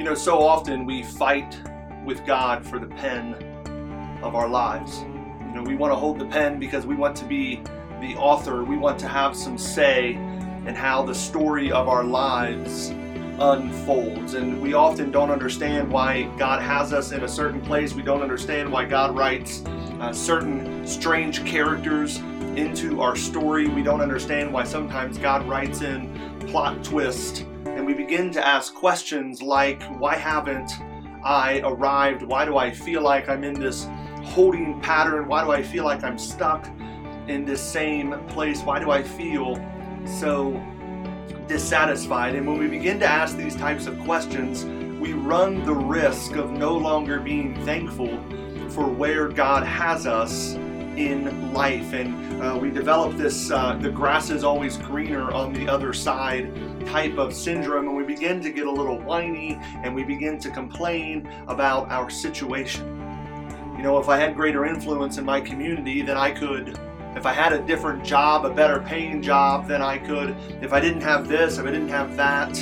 You know, so often we fight with God for the pen of our lives. You know, we want to hold the pen because we want to be the author, we want to have some say in how the story of our lives unfolds. And we often don't understand why God has us in a certain place. We don't understand why God writes uh, certain strange characters into our story. We don't understand why sometimes God writes in plot twists. And we begin to ask questions like, why haven't I arrived? Why do I feel like I'm in this holding pattern? Why do I feel like I'm stuck in this same place? Why do I feel so dissatisfied? And when we begin to ask these types of questions, we run the risk of no longer being thankful for where God has us in life. And uh, we develop this uh, the grass is always greener on the other side type of syndrome, and we begin to get a little whiny and we begin to complain about our situation. You know, if I had greater influence in my community, then I could. If I had a different job, a better paying job, then I could. If I didn't have this, if I didn't have that.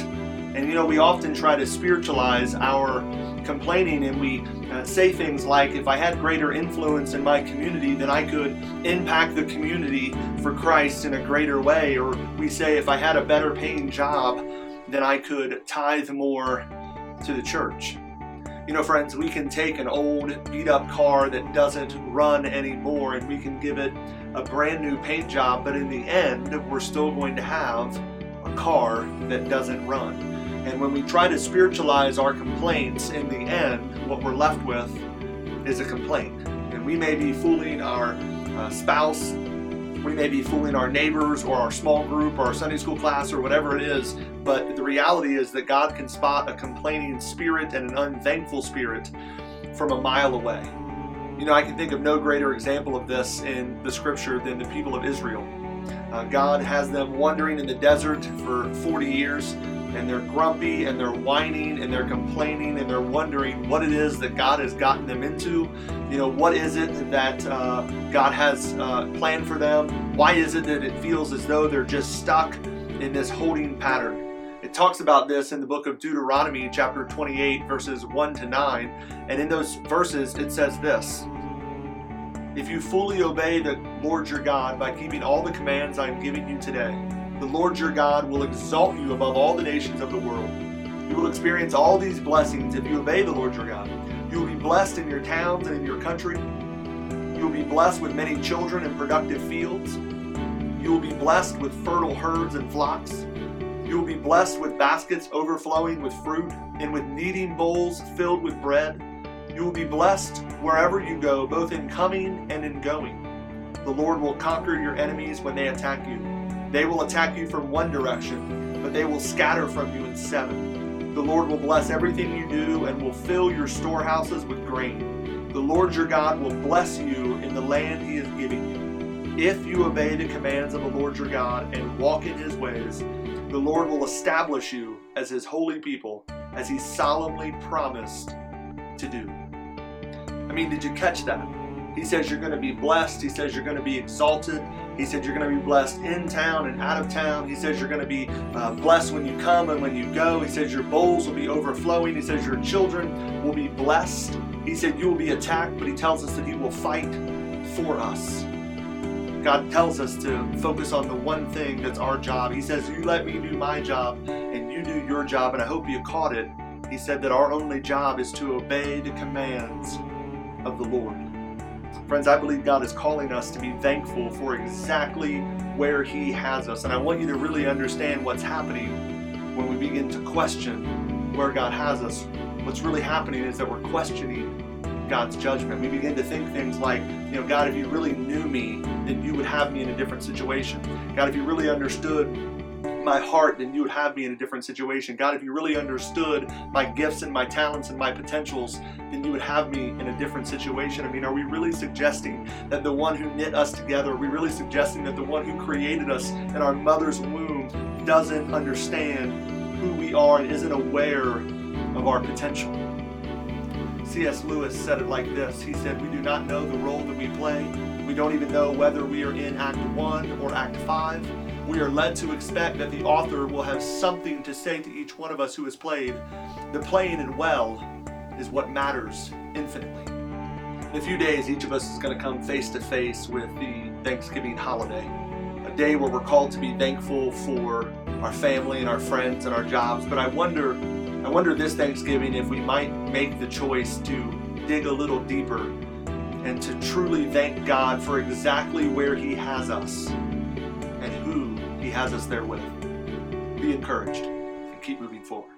And you know, we often try to spiritualize our complaining and we uh, say things like, if I had greater influence in my community, then I could impact the community for Christ in a greater way. Or we say, if I had a better paying job, then I could tithe more to the church. You know, friends, we can take an old beat up car that doesn't run anymore and we can give it a brand new paint job, but in the end, we're still going to have a car that doesn't run. And when we try to spiritualize our complaints, in the end, what we're left with is a complaint. And we may be fooling our uh, spouse, we may be fooling our neighbors or our small group or our Sunday school class or whatever it is, but the reality is that God can spot a complaining spirit and an unthankful spirit from a mile away. You know, I can think of no greater example of this in the scripture than the people of Israel. Uh, God has them wandering in the desert for 40 years and they're grumpy and they're whining and they're complaining and they're wondering what it is that God has gotten them into. You know, what is it that uh, God has uh, planned for them? Why is it that it feels as though they're just stuck in this holding pattern? It talks about this in the book of Deuteronomy, chapter 28, verses 1 to 9. And in those verses, it says this If you fully obey the Lord your God by keeping all the commands I am giving you today, the Lord your God will exalt you above all the nations of the world. You will experience all these blessings if you obey the Lord your God. You will be blessed in your towns and in your country. You will be blessed with many children and productive fields. You will be blessed with fertile herds and flocks. You will be blessed with baskets overflowing with fruit and with kneading bowls filled with bread. You will be blessed wherever you go, both in coming and in going. The Lord will conquer your enemies when they attack you. They will attack you from one direction, but they will scatter from you in seven. The Lord will bless everything you do and will fill your storehouses with grain. The Lord your God will bless you in the land he is giving you. If you obey the commands of the Lord your God and walk in his ways, the Lord will establish you as his holy people, as he solemnly promised to do. I mean, did you catch that? He says you're going to be blessed. He says you're going to be exalted. He said you're going to be blessed in town and out of town. He says you're going to be uh, blessed when you come and when you go. He says your bowls will be overflowing. He says your children will be blessed. He said you will be attacked, but he tells us that he will fight for us. God tells us to focus on the one thing that's our job. He says, You let me do my job and you do your job. And I hope you caught it. He said that our only job is to obey the commands of the Lord. Friends, I believe God is calling us to be thankful for exactly where He has us. And I want you to really understand what's happening when we begin to question where God has us. What's really happening is that we're questioning God's judgment. We begin to think things like, you know, God, if you really knew me, then you would have me in a different situation. God, if you really understood my heart, then you would have me in a different situation. God, if you really understood my gifts and my talents and my potentials, then you would have me in a different situation. I mean, are we really suggesting that the one who knit us together, are we really suggesting that the one who created us in our mother's womb doesn't understand who we are and isn't aware of our potential? C.S. Lewis said it like this He said, We do not know the role that we play We don't even know whether we are in Act 1 or Act 5. We are led to expect that the author will have something to say to each one of us who has played. The playing and well is what matters infinitely. In a few days, each of us is going to come face to face with the Thanksgiving holiday, a day where we're called to be thankful for our family and our friends and our jobs. But I wonder, I wonder this Thanksgiving if we might make the choice to dig a little deeper and to truly thank God for exactly where He has us and who He has us there with. Be encouraged and keep moving forward.